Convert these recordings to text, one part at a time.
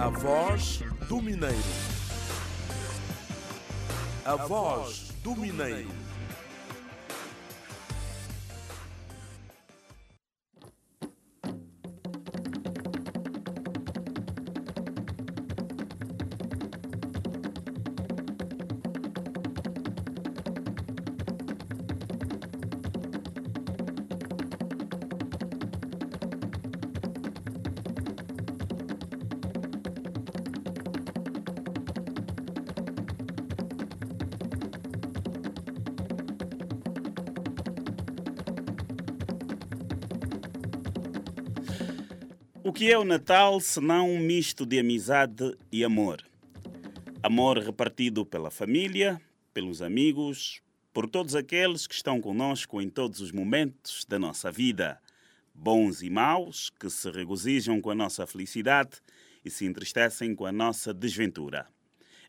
A voz do Mineiro. A voz do Mineiro. Que é o Natal senão um misto de amizade e amor? Amor repartido pela família, pelos amigos, por todos aqueles que estão conosco em todos os momentos da nossa vida, bons e maus, que se regozijam com a nossa felicidade e se entristecem com a nossa desventura.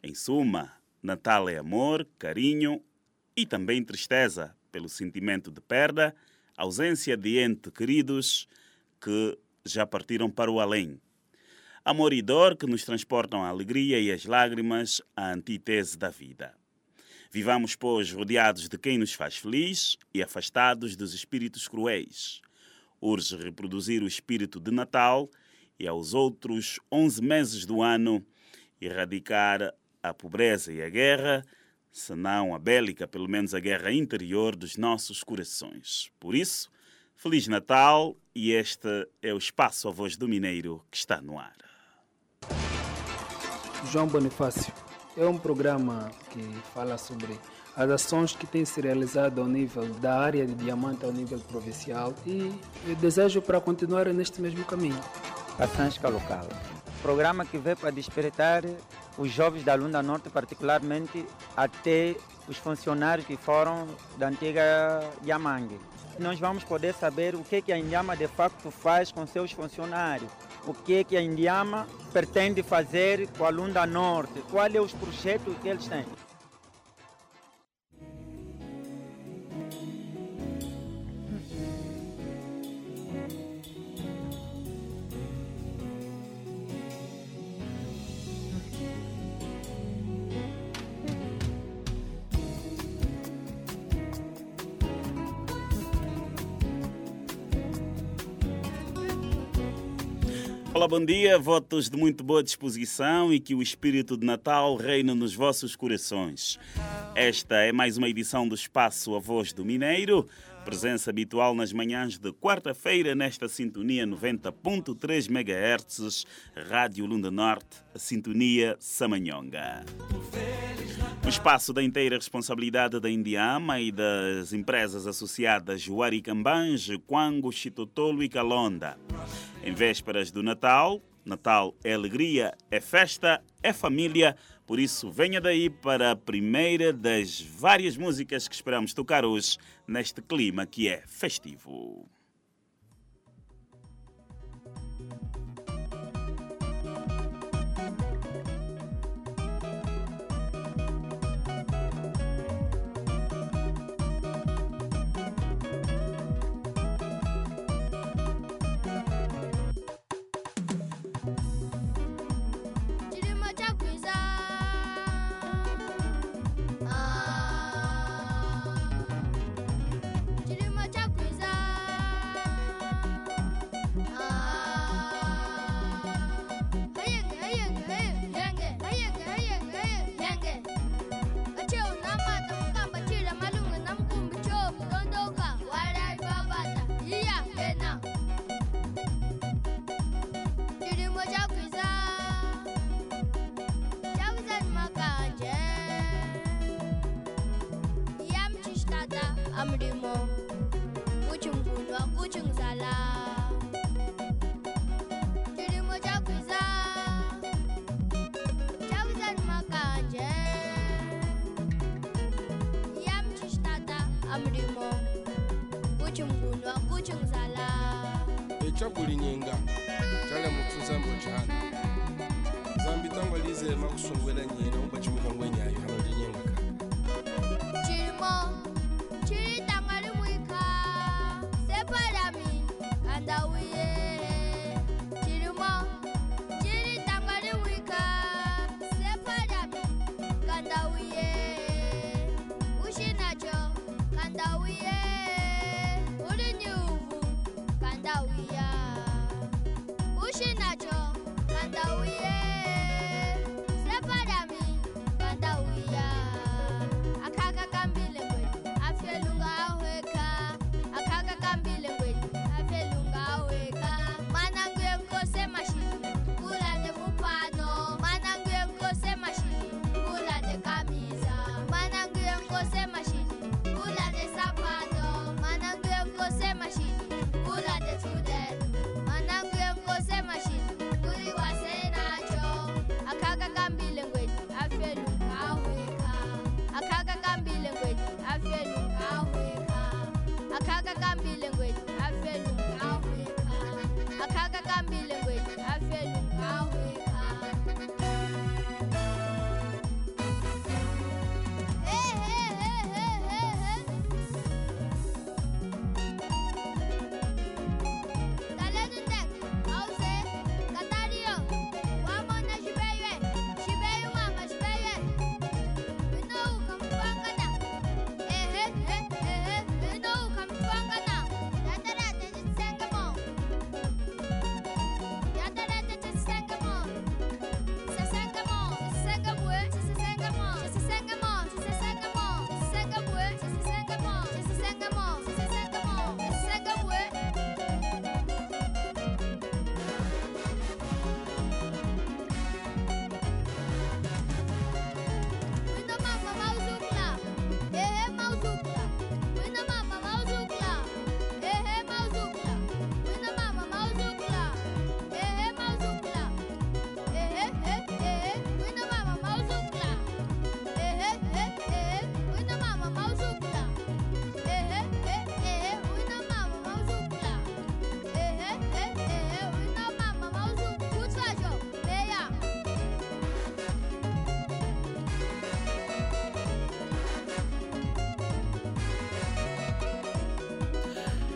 Em suma, Natal é amor, carinho e também tristeza pelo sentimento de perda, ausência de entes queridos que já partiram para o além. Amor e dor que nos transportam a alegria e as lágrimas, a antítese da vida. Vivamos, pois, rodeados de quem nos faz feliz e afastados dos espíritos cruéis. Urge reproduzir o espírito de Natal e, aos outros 11 meses do ano, erradicar a pobreza e a guerra, se não a bélica, pelo menos a guerra interior dos nossos corações. Por isso, Feliz Natal e este é o Espaço A Voz do Mineiro que está no ar. João Bonifácio é um programa que fala sobre as ações que têm se realizado ao nível da área de diamante ao nível provincial e eu desejo para continuar neste mesmo caminho. Passansca Local. Programa que veio para despertar os jovens da Lunda Norte, particularmente até os funcionários que foram da antiga Yamangue nós vamos poder saber o que, que a Indiama de facto faz com seus funcionários, o que, que a Indiama pretende fazer com a Lunda Norte, quais são os projetos que eles têm. Olá, bom dia, votos de muito boa disposição e que o espírito de Natal reine nos vossos corações. Esta é mais uma edição do Espaço A Voz do Mineiro, presença habitual nas manhãs de quarta-feira nesta sintonia 90.3 MHz, Rádio Lunda Norte, a sintonia Samanhonga. O espaço da inteira responsabilidade da Indiama e das empresas associadas Huaricambange, Quango, Chitotolo e Calonda. Em vésperas do Natal, Natal é alegria, é festa, é família, por isso venha daí para a primeira das várias músicas que esperamos tocar hoje neste clima que é festivo.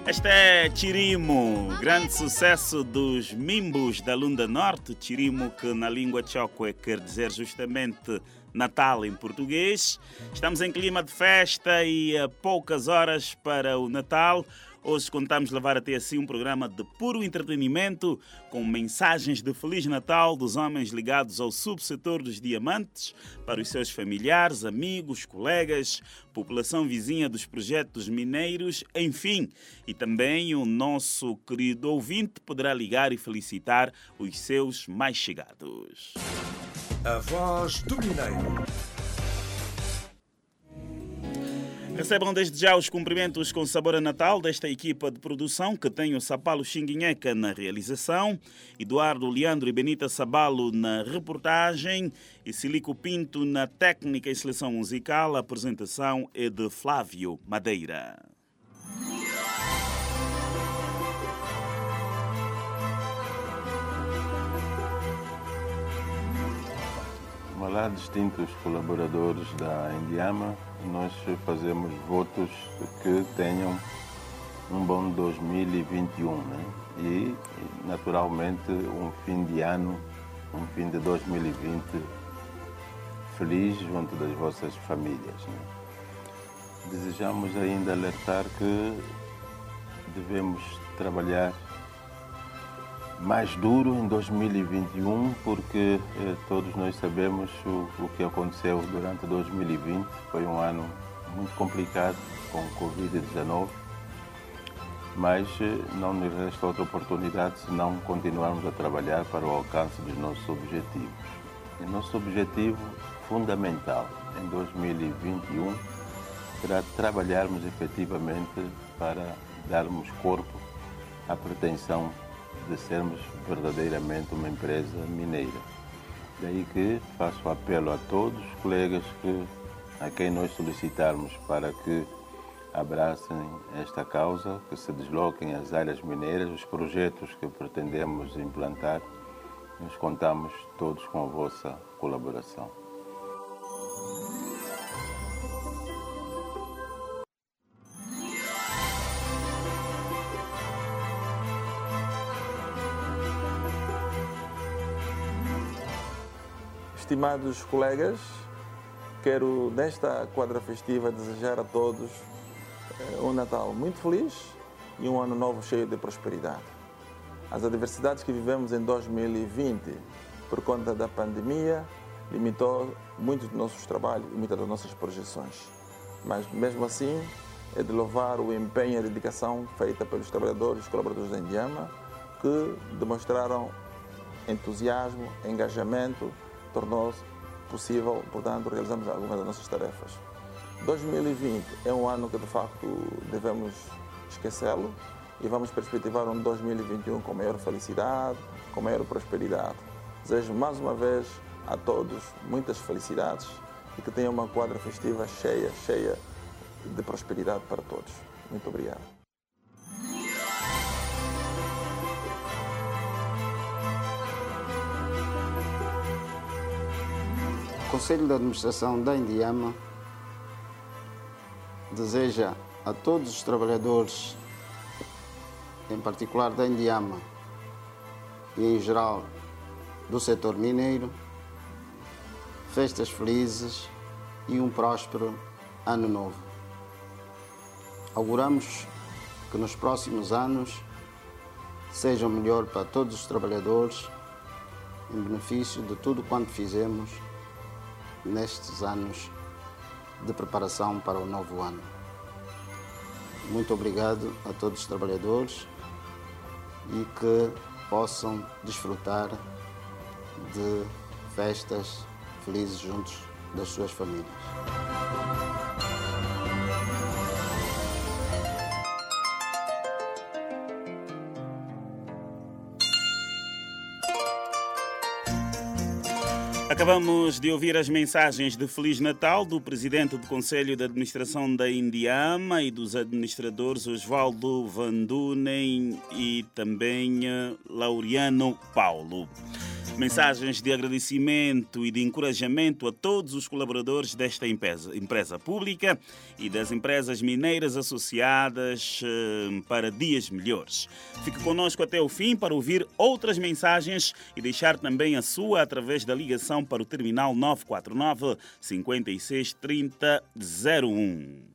Este é Chirimo, grande sucesso dos Mimbos da Lunda Norte. Chirimo, que na língua choque quer dizer justamente Natal em português. Estamos em clima de festa e a poucas horas para o Natal. Hoje contamos levar até assim um programa de puro entretenimento com mensagens de Feliz Natal dos homens ligados ao subsetor dos diamantes para os seus familiares, amigos, colegas, população vizinha dos projetos mineiros, enfim. E também o nosso querido ouvinte poderá ligar e felicitar os seus mais chegados. A voz do Mineiro. Recebam desde já os cumprimentos com sabor a Natal desta equipa de produção que tem o Sapalo Xinguinheca na realização, Eduardo Leandro e Benita Sabalo na reportagem e Silico Pinto na técnica e seleção musical. A apresentação é de Flávio Madeira. Olá, distintos colaboradores da Indiama, nós fazemos votos que tenham um bom 2021 né? e, naturalmente, um fim de ano, um fim de 2020 feliz junto das vossas famílias. Né? Desejamos ainda alertar que devemos trabalhar mais duro em 2021, porque eh, todos nós sabemos o, o, que aconteceu durante 2020. Foi um ano muito complicado com o Covid-19, mas eh, não nos resta outra oportunidade senão continuarmos a trabalhar para o alcance dos nossos objetivos. E nosso objetivo fundamental em 2021 será trabalharmos efetivamente para darmos corpo à pretensão de sermos verdadeiramente uma empresa mineira. Daí que faço apelo a todos os colegas que, a quem nós solicitarmos para que abracem esta causa, que se desloquem às áreas mineiras, os projetos que pretendemos implantar, nós contamos todos com a vossa colaboração. Estimados colegas, quero nesta quadra festiva desejar a todos eh, um Natal muito feliz e um ano novo cheio de prosperidade. As adversidades que vivemos em 2020 por conta da pandemia limitou muito dos nossos trabalhos e muitas das nossas projeções. Mas mesmo assim, é de louvar o empenho e a dedicação feita pelos trabalhadores e colaboradores da Indiama que demonstraram entusiasmo, engajamento tornou-se possível, portanto, realizamos algumas das nossas tarefas. 2020 é um ano que, de facto, devemos esquecê-lo e vamos perspectivar um 2021 com maior felicidade, com maior prosperidade. Desejo mais uma vez a todos muitas felicidades e que tenham uma quadra festiva cheia, cheia de prosperidade para todos. Muito obrigado. Conselho de Administração da Indiama deseja a todos os trabalhadores, em particular da Indiama e em geral do setor mineiro, festas felizes e um próspero ano novo. Auguramos que nos próximos anos sejam melhor para todos os trabalhadores, em benefício de tudo quanto fizemos nestes anos de preparação para o novo ano. Muito obrigado a todos os trabalhadores e que possam desfrutar de festas felizes juntos das suas famílias. Acabamos de ouvir as mensagens de Feliz Natal do presidente do Conselho de Administração da Indiama e dos administradores Osvaldo Van Dunen e também eh, Laureano Paulo. Mensagens de agradecimento e de encorajamento a todos os colaboradores desta empresa, empresa pública e das empresas mineiras associadas eh, para dias melhores. Fique conosco até o fim para ouvir outras mensagens e deixar também a sua através da ligação para o terminal 949 56 30 01.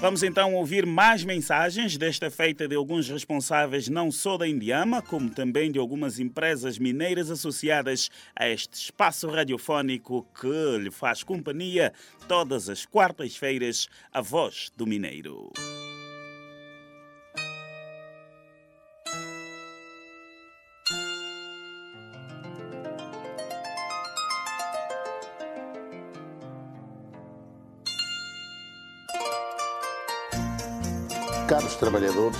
Vamos então ouvir mais mensagens, desta feita de alguns responsáveis não só da Indiama, como também de algumas empresas mineiras associadas a este espaço radiofónico que lhe faz companhia todas as quartas-feiras, a voz do Mineiro. Caros trabalhadores,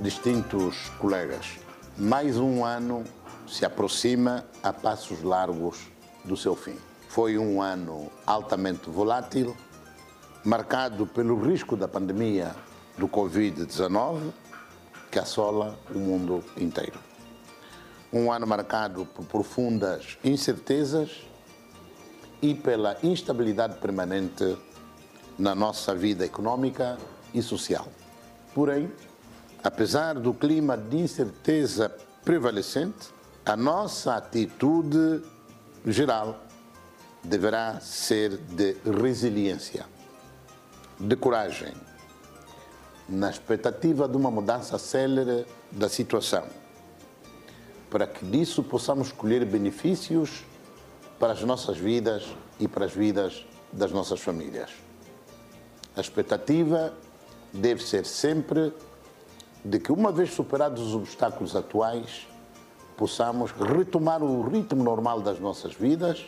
distintos colegas, mais um ano se aproxima a passos largos do seu fim. Foi um ano altamente volátil, marcado pelo risco da pandemia do Covid-19 que assola o mundo inteiro. Um ano marcado por profundas incertezas e pela instabilidade permanente na nossa vida econômica e social. Porém, apesar do clima de incerteza prevalecente, a nossa atitude geral deverá ser de resiliência, de coragem, na expectativa de uma mudança célere da situação, para que disso possamos colher benefícios para as nossas vidas e para as vidas das nossas famílias. A expectativa deve ser sempre de que, uma vez superados os obstáculos atuais, possamos retomar o ritmo normal das nossas vidas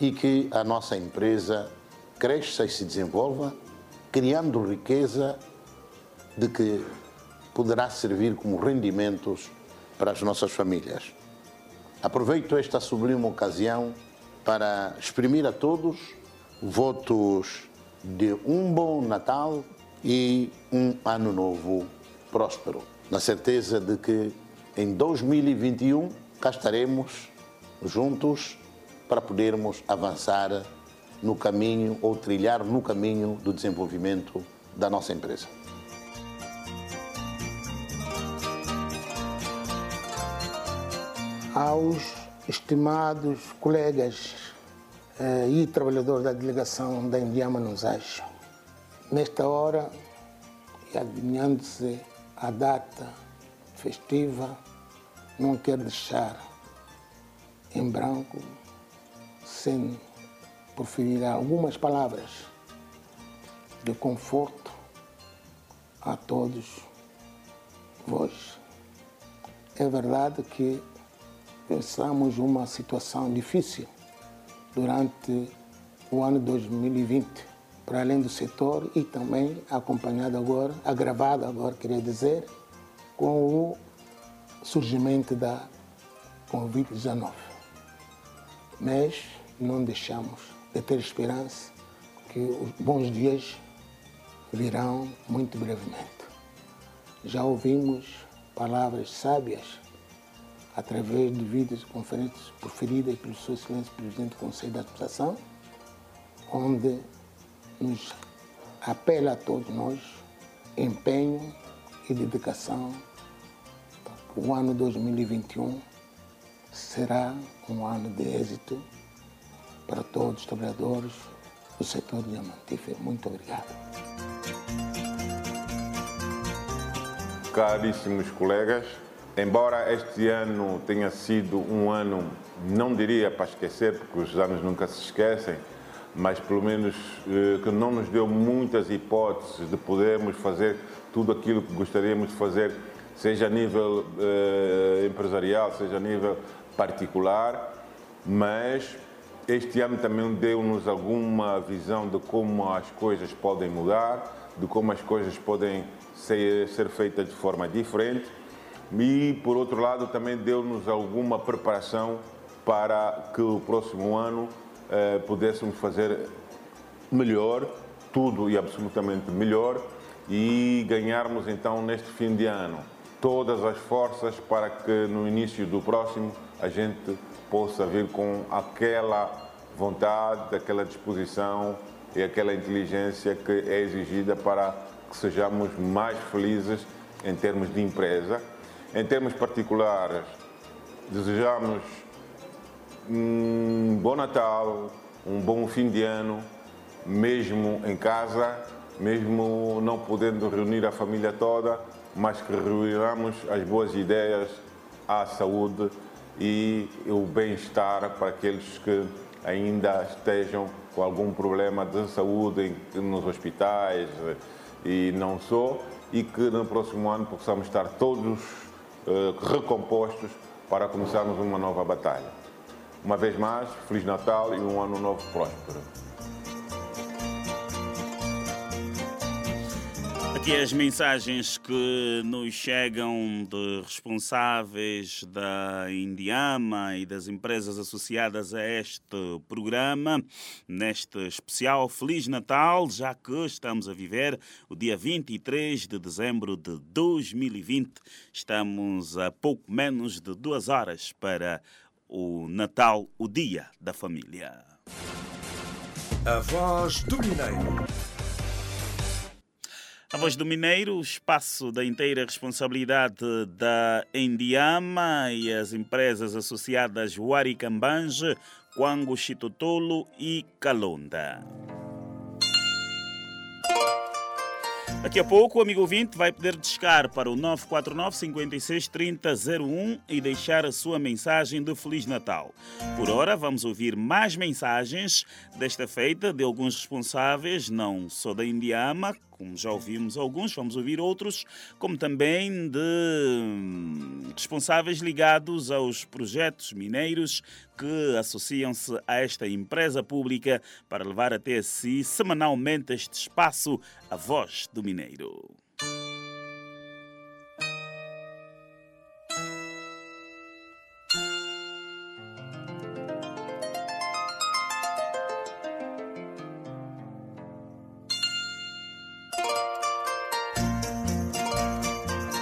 e que a nossa empresa cresça e se desenvolva, criando riqueza de que poderá servir como rendimentos para as nossas famílias. Aproveito esta sublime ocasião para exprimir a todos votos de um bom Natal e um ano novo próspero, na certeza de que em 2021 cá estaremos juntos para podermos avançar no caminho ou trilhar no caminho do desenvolvimento da nossa empresa. Aos estimados colegas eh, e trabalhadores da delegação da Indiama Nusage, Nesta hora, e adivinhando-se a data festiva, não quero deixar em branco sem proferir algumas palavras de conforto a todos vós. É verdade que pensamos uma situação difícil durante o ano 2020 para além do setor e também acompanhado agora, agravado agora, queria dizer, com o surgimento da Covid-19. Mas não deixamos de ter esperança que os bons dias virão muito brevemente. Já ouvimos palavras sábias através de vídeos e conferências proferidas pelo Seu Excelência Presidente do Conselho de Administração, onde nos apela a todos nós empenho e dedicação. O ano 2021 será um ano de êxito para todos os trabalhadores do setor diamantífero. Muito obrigado. Caríssimos colegas, embora este ano tenha sido um ano, não diria para esquecer, porque os anos nunca se esquecem, mas pelo menos eh, que não nos deu muitas hipóteses de podermos fazer tudo aquilo que gostaríamos de fazer, seja a nível eh, empresarial, seja a nível particular, mas este ano também deu-nos alguma visão de como as coisas podem mudar, de como as coisas podem ser, ser feitas de forma diferente. E, por outro lado, também deu-nos alguma preparação para que o próximo ano uh, pudéssemos fazer melhor, tudo e absolutamente melhor, e ganharmos então neste fim de ano todas as forças para que no início do próximo a gente possa vir com aquela vontade, aquela disposição e aquela inteligência que é exigida para que sejamos mais felizes em termos de empresa. Em termos particulares, desejamos um bom Natal, um bom fim de ano, mesmo em casa, mesmo não podendo reunir a família toda, mas que reunamos as boas ideias, a saúde e o bem-estar para aqueles que ainda estejam com algum problema de saúde nos hospitais e não só, e que no próximo ano possamos estar todos uh, recompostos para começarmos uma nova batalha. Uma vez mais, Feliz Natal e um ano novo próspero. Aqui as mensagens que nos chegam de responsáveis da Indiama e das empresas associadas a este programa, neste especial Feliz Natal, já que estamos a viver o dia 23 de dezembro de 2020. Estamos a pouco menos de duas horas para o Natal, o Dia da Família. A voz do Mineiro. A Voz do Mineiro, espaço da inteira responsabilidade da Endiama e as empresas associadas Huaricambange, Quango Chitotolo e Calonda. Daqui a pouco o amigo ouvinte vai poder discar para o 949 56 30 01 e deixar a sua mensagem de Feliz Natal. Por hora, vamos ouvir mais mensagens, desta feita de alguns responsáveis, não só da Indiama, como já ouvimos alguns, vamos ouvir outros, como também de hum, responsáveis ligados aos projetos mineiros que associam-se a esta empresa pública para levar até si semanalmente este espaço, a voz do mineiro.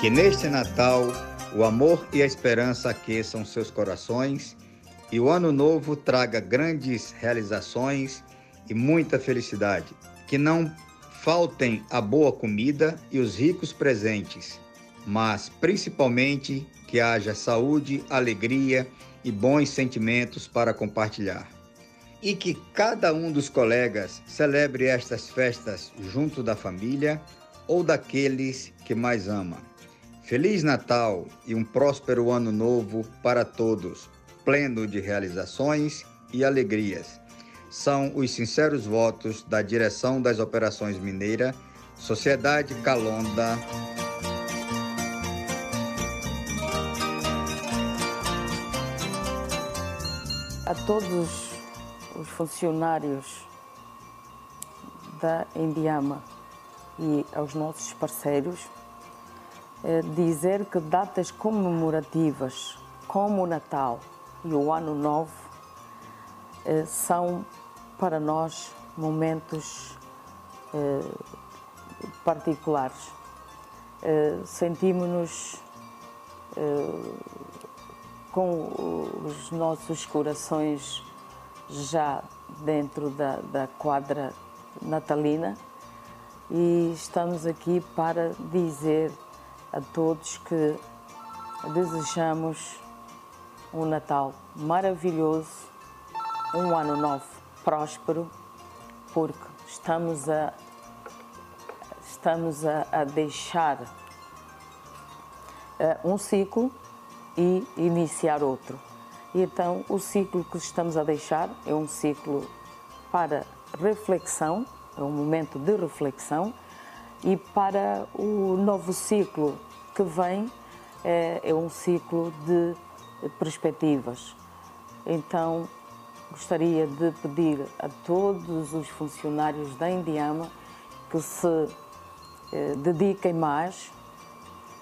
Que neste Natal o amor e a esperança aqueçam seus corações e o ano novo traga grandes realizações e muita felicidade. Que não faltem a boa comida e os ricos presentes, mas principalmente que haja saúde, alegria e bons sentimentos para compartilhar. E que cada um dos colegas celebre estas festas junto da família ou daqueles que mais ama. Feliz Natal e um próspero ano novo para todos, pleno de realizações e alegrias. São os sinceros votos da Direção das Operações Mineira, Sociedade Calonda. A todos os funcionários da Indiama e aos nossos parceiros, dizer que datas comemorativas como o Natal e o Ano Novo eh, são para nós momentos eh, particulares. Sentimos-nos com os nossos corações já dentro da, da quadra natalina e estamos aqui para dizer a todos que desejamos um Natal maravilhoso, um ano novo próspero, porque estamos a estamos a, a deixar uh, um ciclo e iniciar outro. E então o ciclo que estamos a deixar é um ciclo para reflexão, é um momento de reflexão e para o novo ciclo que vem é, é um ciclo de perspectivas. Então, gostaria de pedir a todos os funcionários da Indiama que se eh, dediquem mais,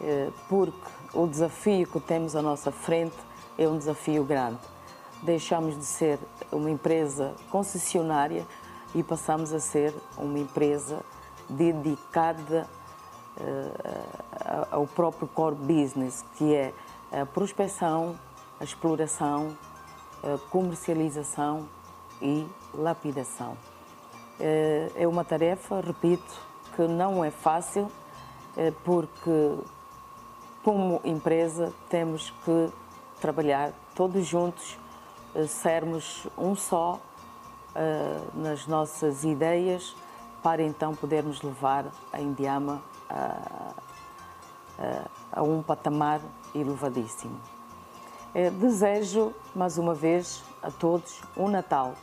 eh, porque o desafio que temos à nossa frente é um desafio grande. Deixamos de ser uma empresa concessionária e passamos a ser uma empresa dedicada ao próprio core business, que é a prospecção, a exploração, a comercialização e lapidação. É uma tarefa, repito, que não é fácil, porque como empresa temos que trabalhar todos juntos, sermos um só nas nossas ideias para então podermos levar a Indiama a, a, a um patamar elevadíssimo. É, desejo, mais uma vez, a todos um Natal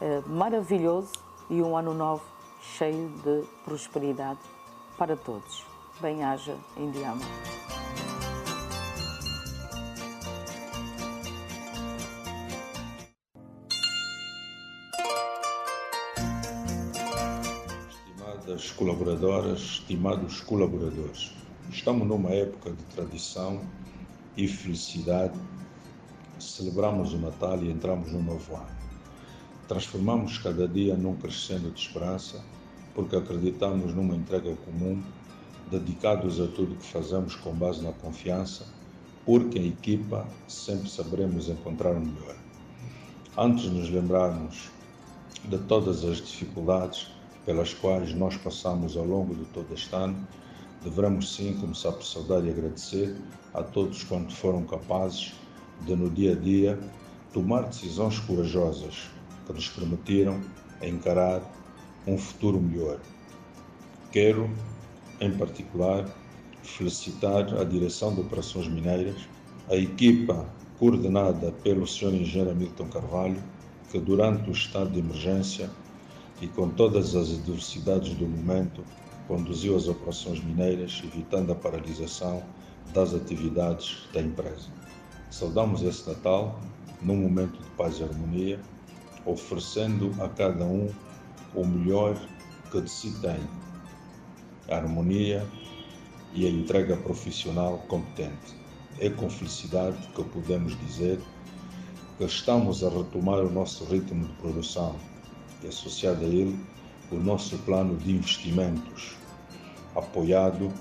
é, maravilhoso e um Ano Novo cheio de prosperidade para todos. Bem-haja, Indiama. Estimadas colaboradoras, estimados colaboradores, estamos numa época de tradição e felicidade. Celebramos o Natal e entramos no novo ano. Transformamos cada dia num crescendo de esperança, porque acreditamos numa entrega comum, dedicados a tudo que fazemos com base na confiança, porque em equipa sempre saberemos encontrar o melhor. Antes de nos lembrarmos de todas as dificuldades pelas quais nós passamos ao longo de todo este ano, devemos sim começar por saudar e agradecer a todos quanto foram capazes de, no dia a dia, tomar decisões corajosas que nos permitiram encarar um futuro melhor. Quero, em particular, felicitar a Direção de Operações Mineiras, a equipa coordenada pelo Sr. Engenheiro Milton Carvalho, que durante o estado de emergência e com todas as adversidades do momento conduziu as operações mineiras, evitando a paralisação das atividades da empresa. Saudamos esse Natal num momento de paz e harmonia, oferecendo a cada um o melhor que de si tem, a harmonia e a entrega profissional competente. É com felicidade que podemos dizer que estamos a retomar o nosso ritmo de produção e, associado a ele, o nosso plano de investimentos, apoiado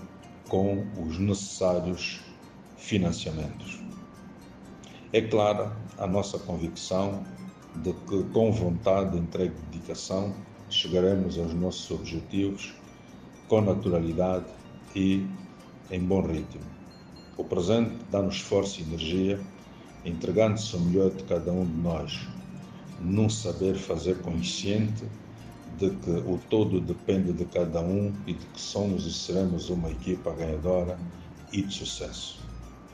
com os necessários financiamentos. É clara a nossa convicção de que, com vontade, entrega e dedicação, chegaremos aos nossos objetivos com naturalidade e em bom ritmo. O presente dá-nos força e energia entregando-se o melhor de cada um de nós, num saber fazer consciente de que o todo depende de cada um e de que somos e seremos uma equipa ganhadora e de sucesso.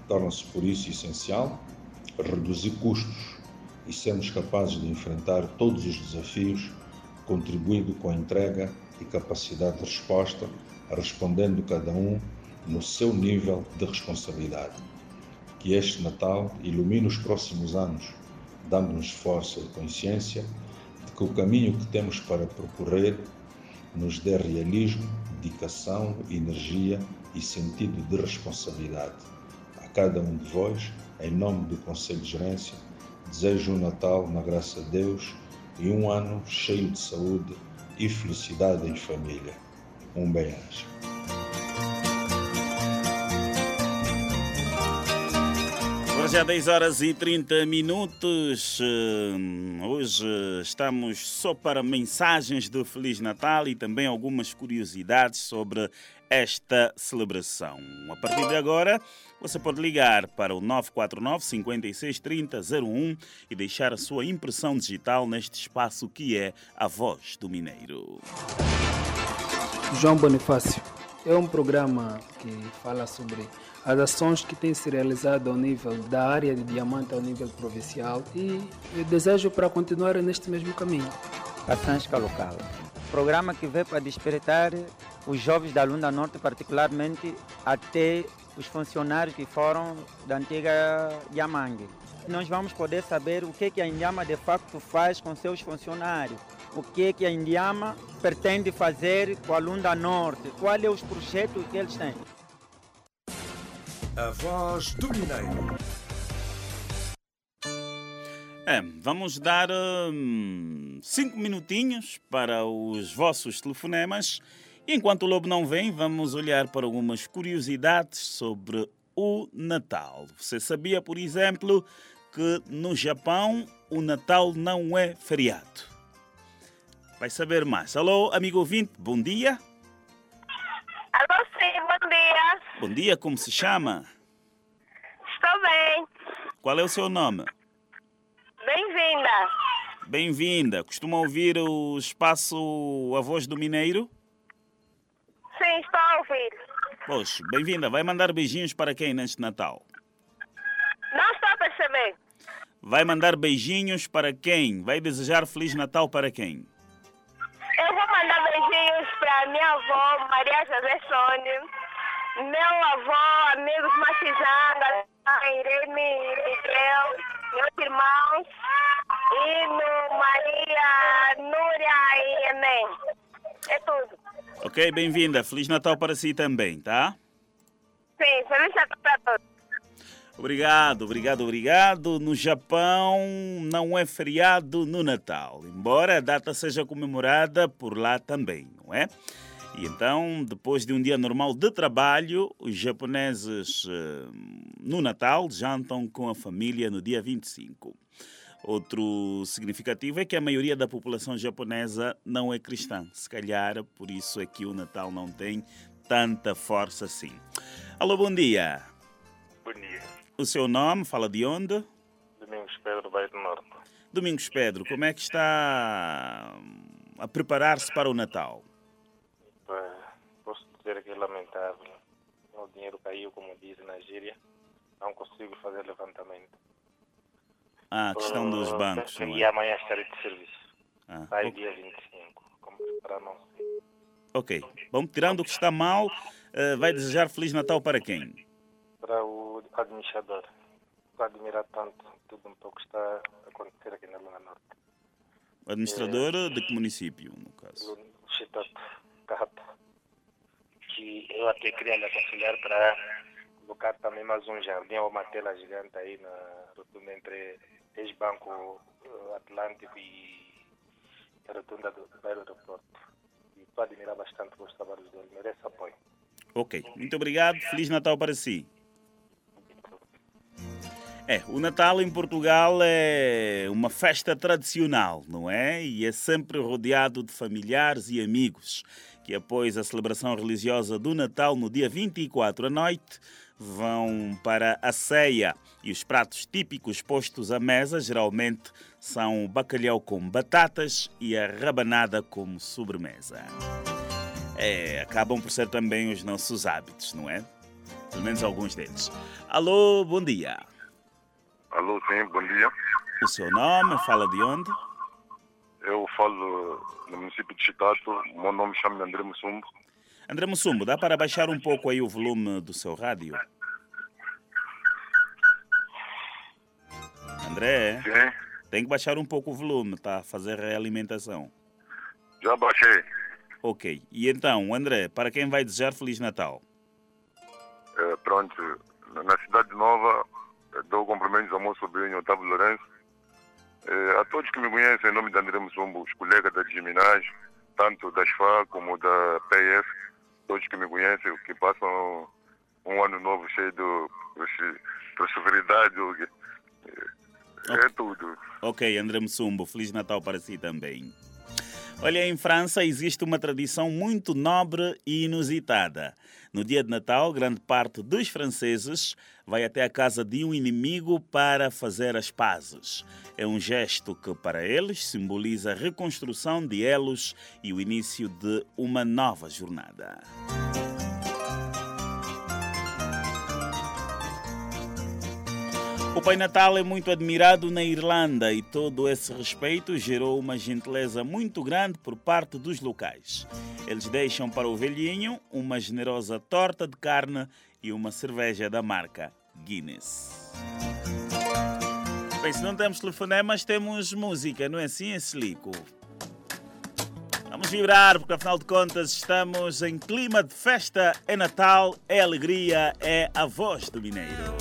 Torna-se por isso essencial reduzir custos e sermos capazes de enfrentar todos os desafios, contribuindo com a entrega e capacidade de resposta, respondendo cada um no seu nível de responsabilidade que este Natal ilumine os próximos anos, dando-nos força e consciência de que o caminho que temos para percorrer nos dê realismo, dedicação, energia e sentido de responsabilidade. A cada um de vós, em nome do Conselho de Gerência, desejo um Natal na graça de Deus e um ano cheio de saúde e felicidade em família. Um bem-aja. Já 10 horas e 30 minutos. Hoje estamos só para mensagens de Feliz Natal e também algumas curiosidades sobre esta celebração. A partir de agora, você pode ligar para o 949 56 30 01 e deixar a sua impressão digital neste espaço que é a voz do Mineiro. João Bonifácio é um programa que fala sobre as ações que têm se realizado ao nível da área de diamante ao nível provincial e eu desejo para continuar neste mesmo caminho. Passansca Local. Programa que veio para despertar os jovens da Lunda Norte, particularmente até os funcionários que foram da antiga Yamangue. Nós vamos poder saber o que, que a Indiama de facto faz com seus funcionários, o que, que a Indiama pretende fazer com a Lunda Norte, quais são os projetos que eles têm. A voz do Mineiro. É, vamos dar hum, cinco minutinhos para os vossos telefonemas enquanto o lobo não vem, vamos olhar para algumas curiosidades sobre o Natal. Você sabia, por exemplo, que no Japão o Natal não é feriado? Vai saber mais. Alô, amigo ouvinte, bom dia. Alô, sim, bom dia. Bom dia, como se chama? Estou bem. Qual é o seu nome? Bem-vinda. Bem-vinda. Costuma ouvir o espaço A Voz do Mineiro? Sim, estou a ouvir. Poxa, bem-vinda. Vai mandar beijinhos para quem neste Natal? Não estou a perceber. Vai mandar beijinhos para quem? Vai desejar Feliz Natal para quem? Minha avó, Maria José Sônia, meu avô, amigos Machizanga, Irene Miguel, meus irmãos, e no Maria, Núria e Enem. É tudo. Ok, bem-vinda. Feliz Natal para si também, tá? Sim, feliz Natal para todos. Obrigado, obrigado, obrigado. No Japão não é feriado no Natal, embora a data seja comemorada por lá também, não é? E então, depois de um dia normal de trabalho, os japoneses eh, no Natal jantam com a família no dia 25. Outro significativo é que a maioria da população japonesa não é cristã. Se calhar, por isso é que o Natal não tem tanta força assim. Alô, bom dia. Bom dia. O seu nome, fala de onde? Domingos Pedro, Bairro do Norte. Domingos Pedro, como é que está a preparar-se para o Natal? Posso dizer que é lamentável. O dinheiro caiu, como diz na gíria. Não consigo fazer levantamento. Ah, a questão dos bancos, não E é? amanhã estarei de serviço. Ah, Sai ok. dia 25. Como para não sei. Ok. Bom, tirando o que está mal, eh, vai desejar Feliz Natal para quem? Para o administrador. Estou a admirar tanto tudo um pouco que está a acontecer aqui na Luna Norte. Administrador de que município, no caso? do Chitato, Carrato. Que eu até queria lhe aconselhar para colocar também mais um jardim ou uma tela gigante aí na rotunda entre ex-banco eh, Atlântico e a rotunda do bairro aeroporto. E estou a admirar bastante os trabalhos dele, merece apoio. Ok, muito obrigado. Feliz Natal para si. É, o Natal em Portugal é uma festa tradicional, não é? E é sempre rodeado de familiares e amigos que, após a celebração religiosa do Natal no dia 24 à noite, vão para a ceia. E os pratos típicos postos à mesa geralmente são o bacalhau com batatas e a rabanada como sobremesa. É, acabam por ser também os nossos hábitos, não é? Pelo menos alguns deles. Alô, bom dia. Alô, sim, bom dia. O seu nome, fala de onde? Eu falo no município de Chitato. O meu nome chama André Mussumbo. André Mussumbo, dá para baixar um pouco aí o volume do seu rádio? André, Sim, tem que baixar um pouco o volume, tá? a Fazer realimentação. já baixei. Ok. E então, André, para quem vai desejar Feliz Natal? Eh, pronto, na Cidade Nova, dou cumprimentos ao meu sobrinho Otávio Lourenço. Eh, a todos que me conhecem, em nome de André Mussumbo, os colegas da Giminage, tanto da SFA como da PF, todos que me conhecem, que passam um ano novo cheio de prosperidade. eh, É tudo. Ok, André Mussumbo, Feliz Natal para si também. Olha, em França existe uma tradição muito nobre e inusitada. No dia de Natal, grande parte dos franceses vai até a casa de um inimigo para fazer as pazes. É um gesto que, para eles, simboliza a reconstrução de elos e o início de uma nova jornada. O Pai Natal é muito admirado na Irlanda e todo esse respeito gerou uma gentileza muito grande por parte dos locais. Eles deixam para o velhinho uma generosa torta de carne e uma cerveja da marca Guinness. Bem, se não temos telefonemas, temos música, não é assim, Slico? Vamos vibrar, porque afinal de contas estamos em clima de festa, é Natal, é alegria, é a voz do Mineiro.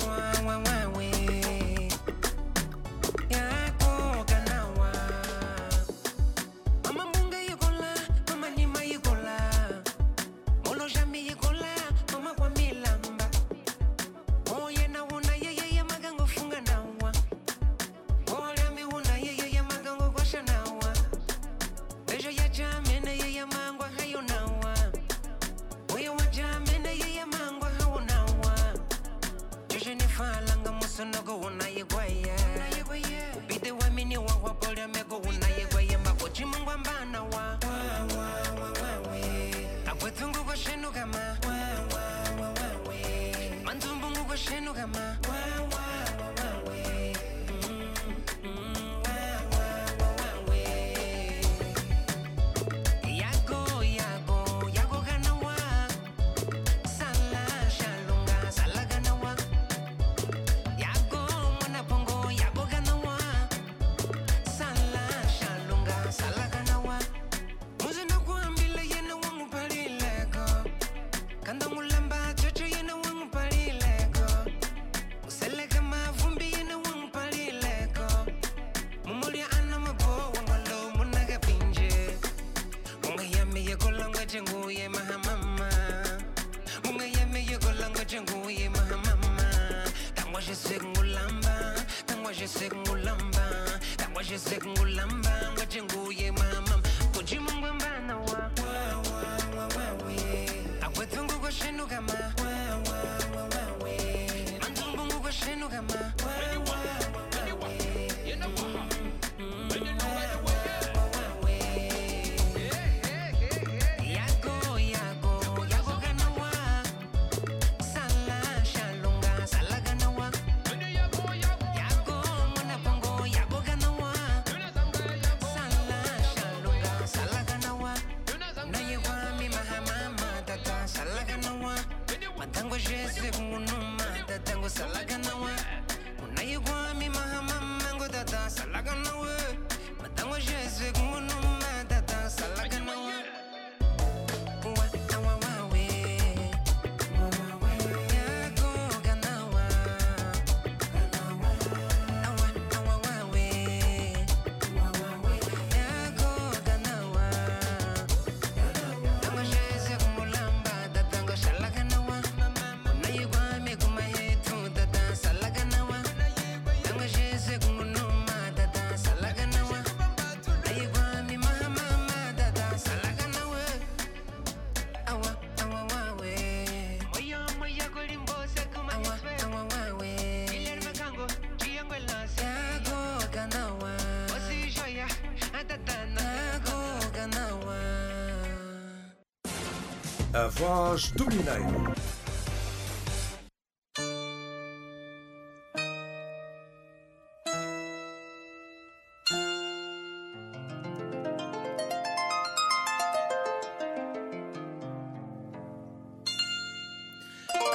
A voz do Mineiro.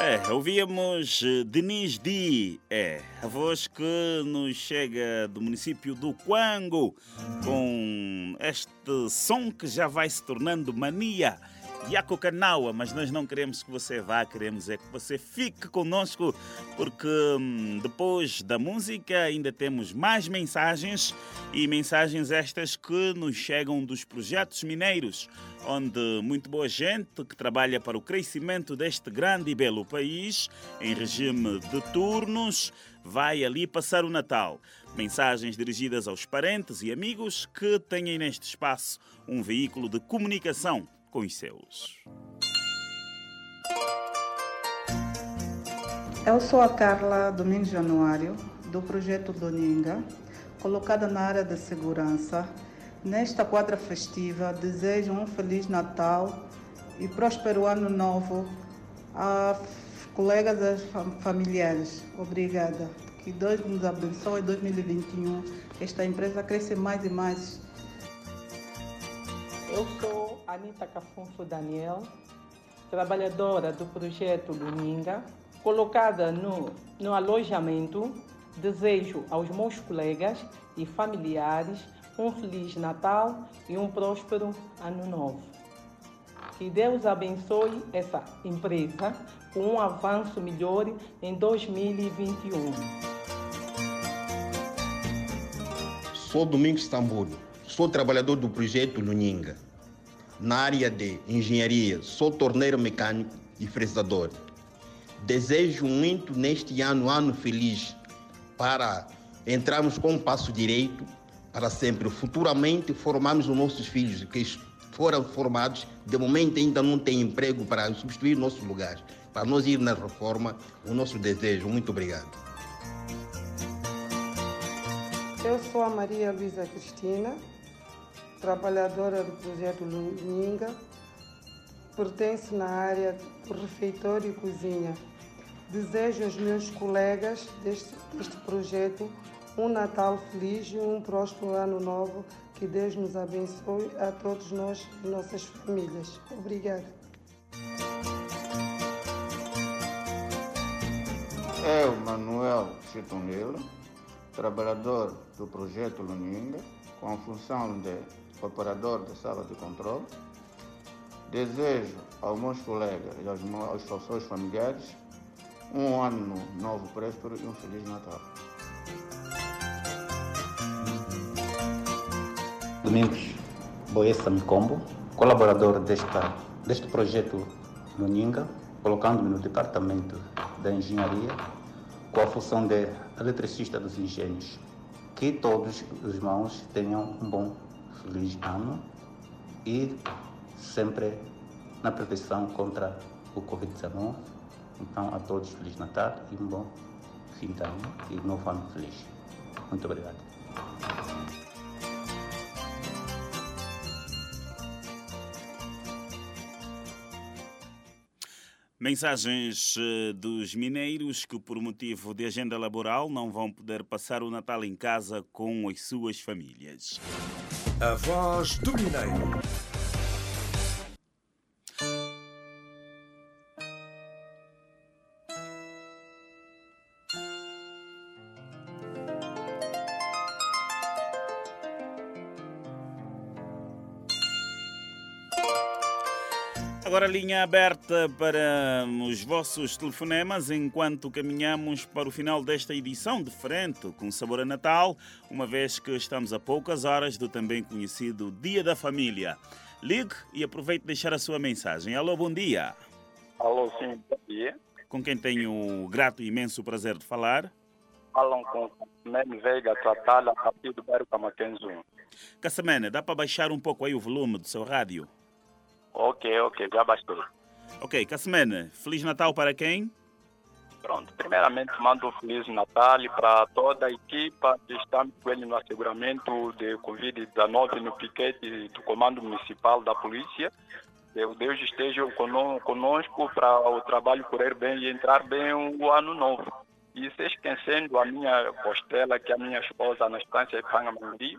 É, ouvíamos eh, Denis Di, é, a voz que nos chega do município do Quango, com este som que já vai se tornando mania. Yaco Kanawa, mas nós não queremos que você vá, queremos é que você fique conosco, porque hum, depois da música ainda temos mais mensagens e mensagens estas que nos chegam dos projetos mineiros, onde muito boa gente que trabalha para o crescimento deste grande e belo país, em regime de turnos, vai ali passar o Natal. Mensagens dirigidas aos parentes e amigos que tenham neste espaço um veículo de comunicação com os seus. Eu sou a Carla Domingos Januário, do projeto Doninga, colocada na área de segurança. Nesta quadra festiva, desejo um Feliz Natal e próspero Ano Novo a colegas e fam- familiares. Obrigada. Que Deus nos abençoe em 2021. Esta empresa cresce mais e mais. Eu sou Anita Cafunfo Daniel, trabalhadora do projeto Luninga, colocada no, no alojamento. Desejo aos meus colegas e familiares um Feliz Natal e um próspero Ano Novo. Que Deus abençoe essa empresa com um avanço melhor em 2021. Sou Domingos Tambudo, sou trabalhador do projeto Luninga. Na área de engenharia, sou torneiro mecânico e fresador. Desejo muito neste ano, ano feliz, para entrarmos com um passo direito para sempre. Futuramente formarmos os nossos filhos que foram formados, de momento ainda não têm emprego para substituir nossos lugares. Para nós ir na reforma, o nosso desejo. Muito obrigado. Eu sou a Maria Luísa Cristina, trabalhadora do projeto Luninga, pertenço na área do refeitório e cozinha. Desejo aos meus colegas deste, deste projeto um Natal feliz e um próspero ano novo. Que Deus nos abençoe a todos nós e nossas famílias. Obrigada. Eu, Manuel Chitonelo, trabalhador do projeto Luninga, com a função de operador da sala de controle, desejo aos meus colegas e aos, meus, aos seus familiares um ano novo próspero e um Feliz Natal. Domingos Boessa Micombo, colaborador desta, deste projeto Luninga, colocando-me no departamento da engenharia, com a função de eletricista dos engenhos. Que todos os irmãos tenham um bom, feliz ano e sempre na proteção contra o Covid-19. Então, a todos, Feliz Natal e um bom fim de ano e novo ano feliz. Muito obrigado. Mensagens eh, dos mineiros que, por motivo de agenda laboral, não vão poder passar o Natal em casa com as suas famílias. A voz do Mineiro. Agora linha aberta para os vossos telefonemas enquanto caminhamos para o final desta edição de frente com sabor a Natal, uma vez que estamos a poucas horas do também conhecido Dia da Família. Ligue e aproveite de deixar a sua mensagem. Alô, bom dia. Alô, sim, bom dia. Com quem tenho o grato e imenso prazer de falar? Falam com Mene Veiga Tratalha, a partir do bairro. Cassamene, dá para baixar um pouco aí o volume do seu rádio? Ok, ok, já bastou. Ok, Cassamene, Feliz Natal para quem? Pronto, primeiramente mando um Feliz Natal para toda a equipa que está com ele no asseguramento de Covid-19 no piquete do Comando Municipal da Polícia. Deus esteja cono- conosco para o trabalho correr bem e entrar bem o ano novo. E se esquecendo a minha costela, que é a minha esposa, Anastácia Ipanga Mangri,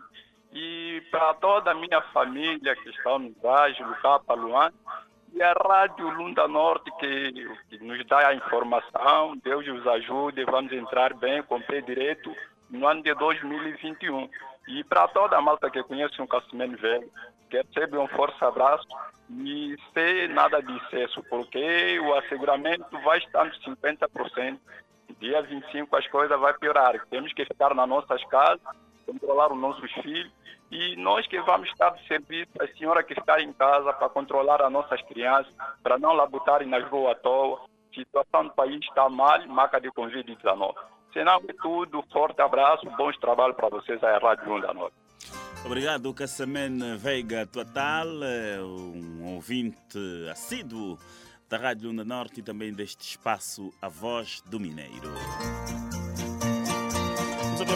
e para toda a minha família que está no Baixo, Lucapa, Luan, e a Rádio Lunda Norte que, que nos dá a informação, Deus os ajude, vamos entrar bem, com pé direito no ano de 2021. E para toda a malta que conhece um Cassimeno Velho, que recebe um forte abraço e sem nada de excesso, porque o asseguramento vai estar nos 50%. Dia 25 as coisas vão piorar. Temos que ficar nas nossas casas, controlar os nossos filhos e nós que vamos estar de serviço, a senhora que está em casa para controlar as nossas crianças, para não lá botarem nas ruas à toa. A situação do país está mal, marca de Covid-19. Senão é tudo, forte abraço, bons trabalhos para vocês aí, Rádio Lunda Norte. Obrigado, Cassamene Veiga Total, eh, um ouvinte assíduo da Rádio Lunda Norte e também deste espaço A Voz do Mineiro.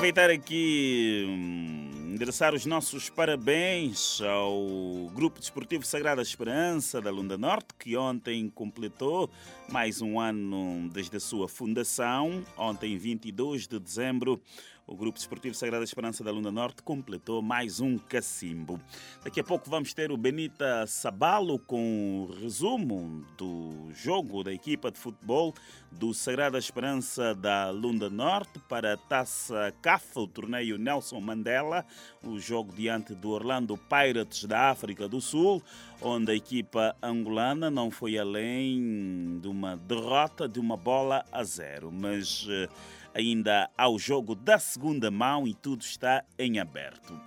Aproveitar aqui, hum, endereçar os nossos parabéns ao Grupo Desportivo Sagrada Esperança da Lunda Norte, que ontem completou mais um ano desde a sua fundação. Ontem, 22 de dezembro, o Grupo Desportivo Sagrada Esperança da Lunda Norte completou mais um cacimbo. Daqui a pouco vamos ter o Benita Sabalo com o resumo do jogo da equipa de futebol do Sagrada Esperança da Lunda Norte para a Taça CAF, o torneio Nelson Mandela, o jogo diante do Orlando Pirates da África do Sul, onde a equipa angolana não foi além de uma derrota de uma bola a zero, mas eh, ainda há o jogo da segunda mão e tudo está em aberto.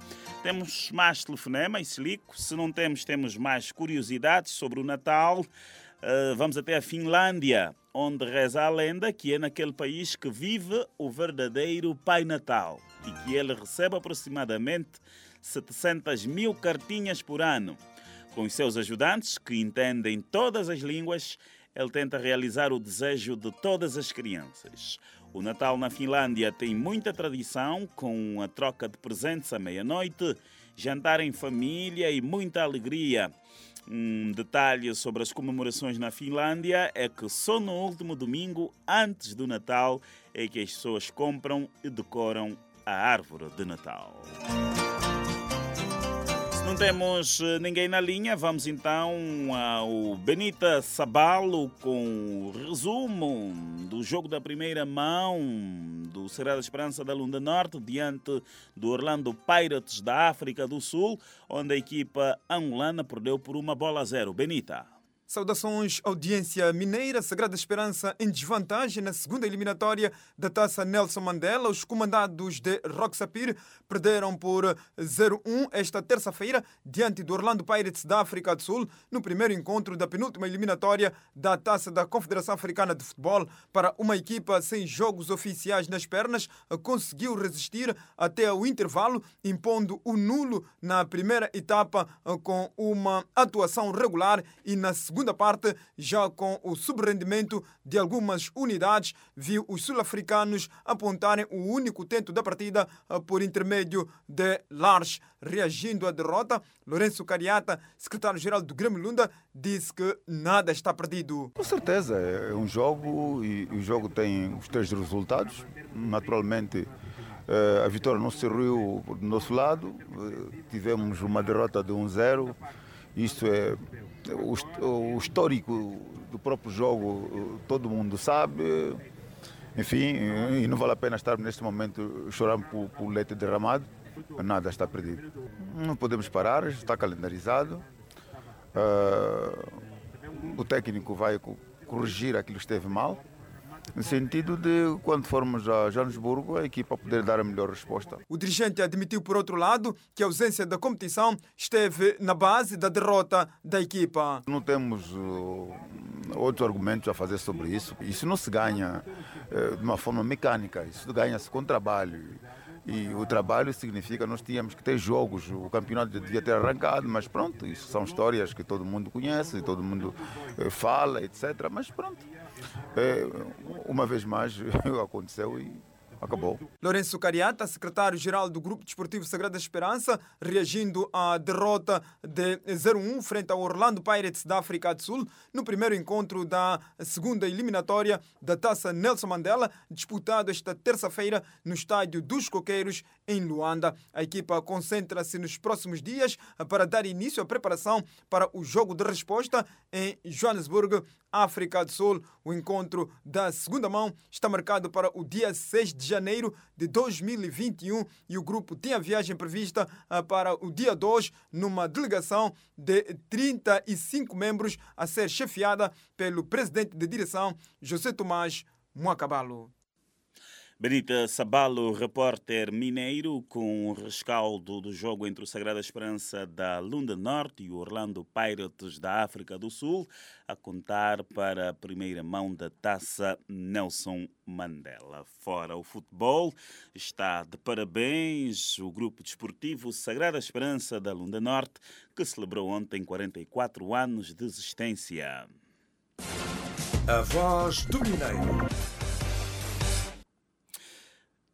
Temos mais telefonema silico. Se não temos, temos mais curiosidades sobre o Natal. Uh, vamos até a Finlândia, onde reza a lenda que é naquele país que vive o verdadeiro Pai Natal e que ele recebe aproximadamente 700 mil cartinhas por ano. Com os seus ajudantes, que entendem todas as línguas, ele tenta realizar o desejo de todas as crianças. O Natal na Finlândia tem muita tradição, com a troca de presentes à meia-noite, jantar em família e muita alegria. Um detalhe sobre as comemorações na Finlândia é que só no último domingo, antes do Natal, é que as pessoas compram e decoram a árvore de Natal. Não temos eh, ninguém na linha, vamos então ao Benita Sabalo com o resumo do jogo da primeira mão do Sagrada Esperança da Lunda Norte diante do Orlando Pirates da África do Sul, onde a equipa angolana perdeu por uma bola a zero. Benita. Saudações, audiência mineira, Sagrada Esperança em desvantagem na segunda eliminatória da taça Nelson Mandela. Os comandados de Rock Sapir perderam por 0-1 esta terça-feira diante do Orlando Pirates da África do Sul no primeiro encontro da penúltima eliminatória da taça da Confederação Africana de Futebol. Para uma equipa sem jogos oficiais nas pernas, conseguiu resistir até o intervalo, impondo o nulo na primeira etapa com uma atuação regular e na segunda segunda parte, já com o subrendimento de algumas unidades, viu os sul-africanos apontarem o único tento da partida eh, por intermédio de Lars. Reagindo à derrota, Lourenço Cariata, secretário-geral do Grêmio Lunda, disse que nada está perdido. Com certeza, é um jogo e o jogo tem os três resultados. Naturalmente, eh, a vitória não se riu do nosso lado, eh, tivemos uma derrota de 1-0. Isto é o, histórico do próprio jogo, todo mundo sabe. Enfim, e não vale a pena estar neste momento chorando por, por leite derramado. Nada está perdido. Não podemos parar, está calendarizado. Uh, o técnico vai corrigir aquilo que esteve mal no sentido de, quando formos a Joanesburgo, a equipa poder dar a melhor resposta. O dirigente admitiu, por outro lado, que a ausência da competição esteve na base da derrota da equipa. Não temos uh, outros argumentos a fazer sobre isso. Isso não se ganha uh, de uma forma mecânica, isso ganha-se com trabalho. E o trabalho significa nós tínhamos que ter jogos, o campeonato devia ter arrancado, mas pronto, isso são histórias que todo mundo conhece, todo mundo uh, fala, etc. Mas pronto, é, uma vez mais aconteceu e acabou. Lourenço Cariata, secretário-geral do Grupo Desportivo Sagrada Esperança, reagindo à derrota de 0-1 frente ao Orlando Pirates da África do Sul, no primeiro encontro da segunda eliminatória da Taça Nelson Mandela, disputado esta terça-feira no estádio dos Coqueiros, em Luanda. A equipa concentra-se nos próximos dias para dar início à preparação para o jogo de resposta em Johannesburg, África do Sul. O encontro da segunda mão está marcado para o dia 6 de janeiro de 2021 e o grupo tem a viagem prevista ah, para o dia 2 numa delegação de 35 membros a ser chefiada pelo presidente de direção, José Tomás Moacabalo. Benita Sabalo, repórter mineiro, com o rescaldo do jogo entre o Sagrada Esperança da Lunda Norte e o Orlando Pirates da África do Sul, a contar para a primeira mão da taça Nelson Mandela. Fora o futebol, está de parabéns o grupo desportivo Sagrada Esperança da Lunda Norte, que celebrou ontem 44 anos de existência. A voz do Mineiro.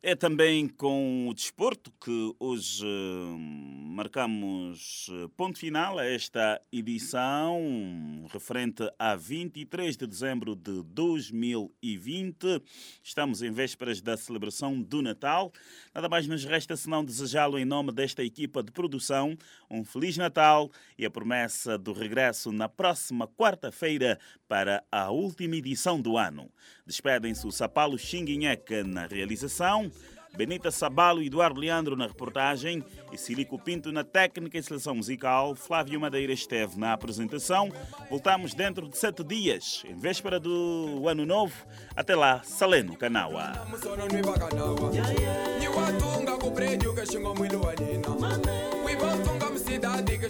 É também com o desporto que hoje uh, marcamos eh, ponto final a esta edição referente a 23 de dezembro de 2020. Estamos em vésperas da celebração do Natal. Nada mais nos resta senão desejá-lo em nome desta equipa de produção um Feliz Natal e a promessa do regresso na próxima quarta-feira para a última edição do ano. Despedem-se o Sapalo Xinguinheca na realização. Benita Sabalo e Eduardo Leandro na reportagem e Silico Pinto na técnica e seleção musical. Flávio Madeira esteve na apresentação. Voltamos dentro de sete dias, em véspera do Ano Novo. Até lá, Saleno Canaua. msidadi ke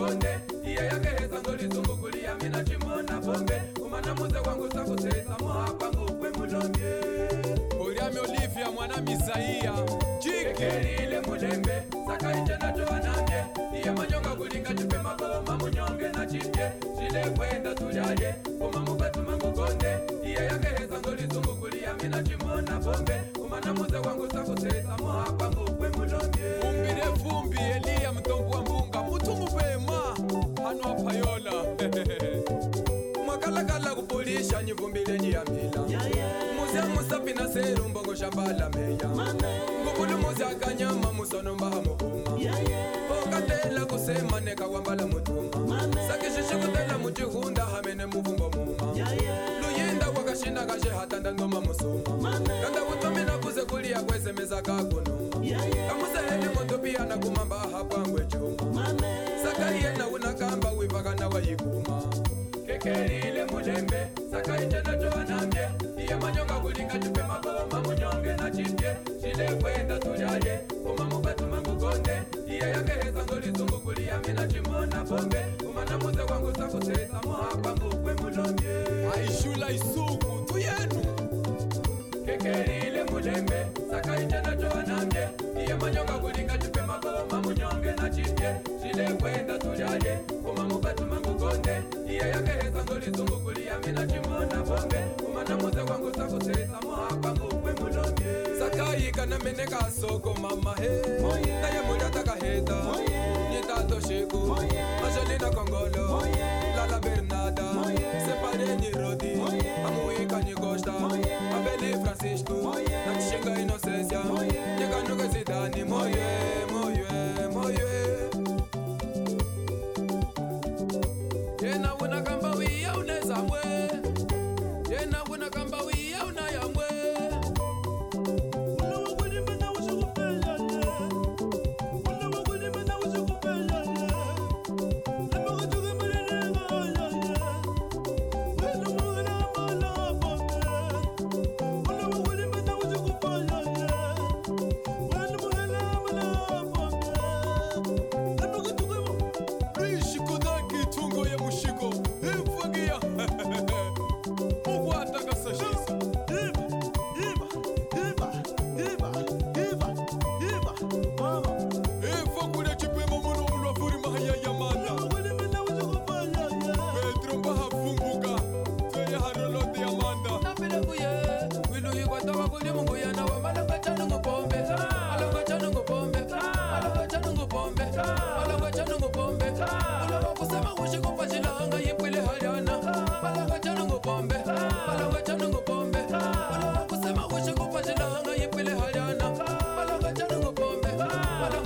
konde iyo yakereza ngolisumbukulia mina chimona pombe umana muze wangu sakusereza moha kwangu kwe mulombye uliami olivia mwana misaia. Jikerile mulembe sakaiche natoa nande iye manyonga kulinga chipe magoma munyonge na chipye chile kwenda tulyaye uma mukatuma ngukonde iye yakereza ngolisumbukulia mina chimona bombe. umana muze wangu sakusereza moha kwangu hano apayola mwakalakala kupulisha nyivumbile nyiyambila muze musapi na seru mbongo shambala meya. Nguvulu muze akanyama musonombaha muhuma pokatela kusema nekawambala mutuma. Sakishishikutela muchihunda hamene muvumbo muma. Luyinda wakashinda kashe hatanda ngoma musuma. Kanda kutomina kuze kuliya kwesemeza kakunuma. Kamuseheli motopiyana kumamba hapangwe chuma yenda unakamba wivagana wayiguma kekelile mulembe sakainjana twanambye iye manyonga kulinga munyonge na kwenda tulyaye uma iye na bombe umana muze mulombye aishula tuyenu. Kekelile mulembe iye manyonga kulinga soko mama he na ye muda takaheta nyitatoshiku angelina kongolo. Lala berna.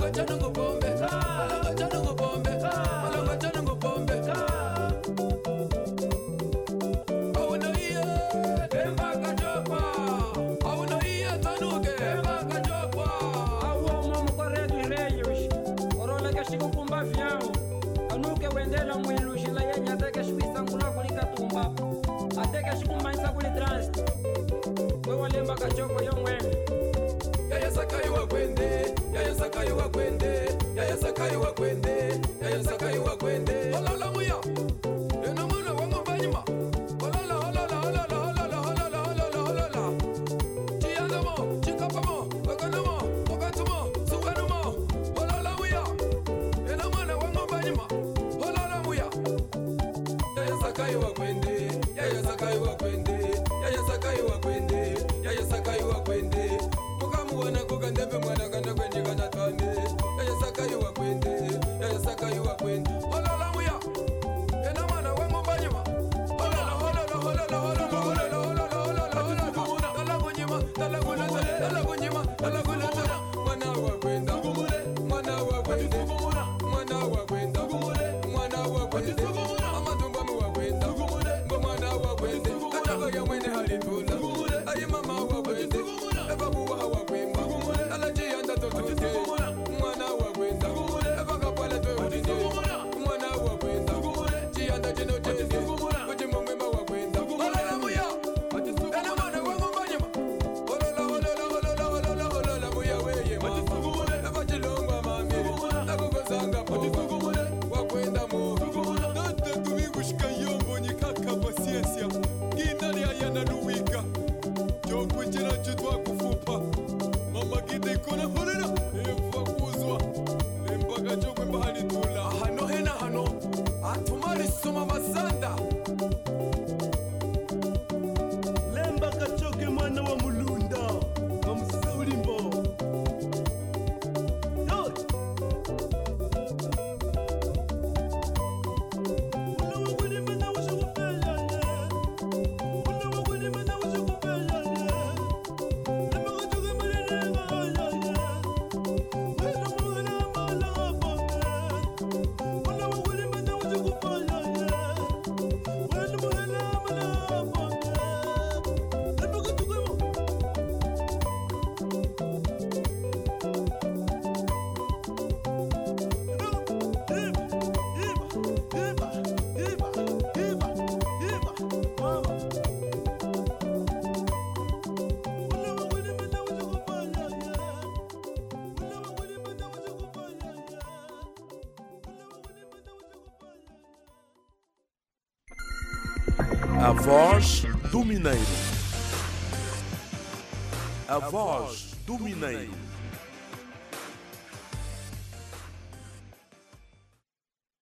Escucha, no A voz do Mineiro. A voz do Mineiro.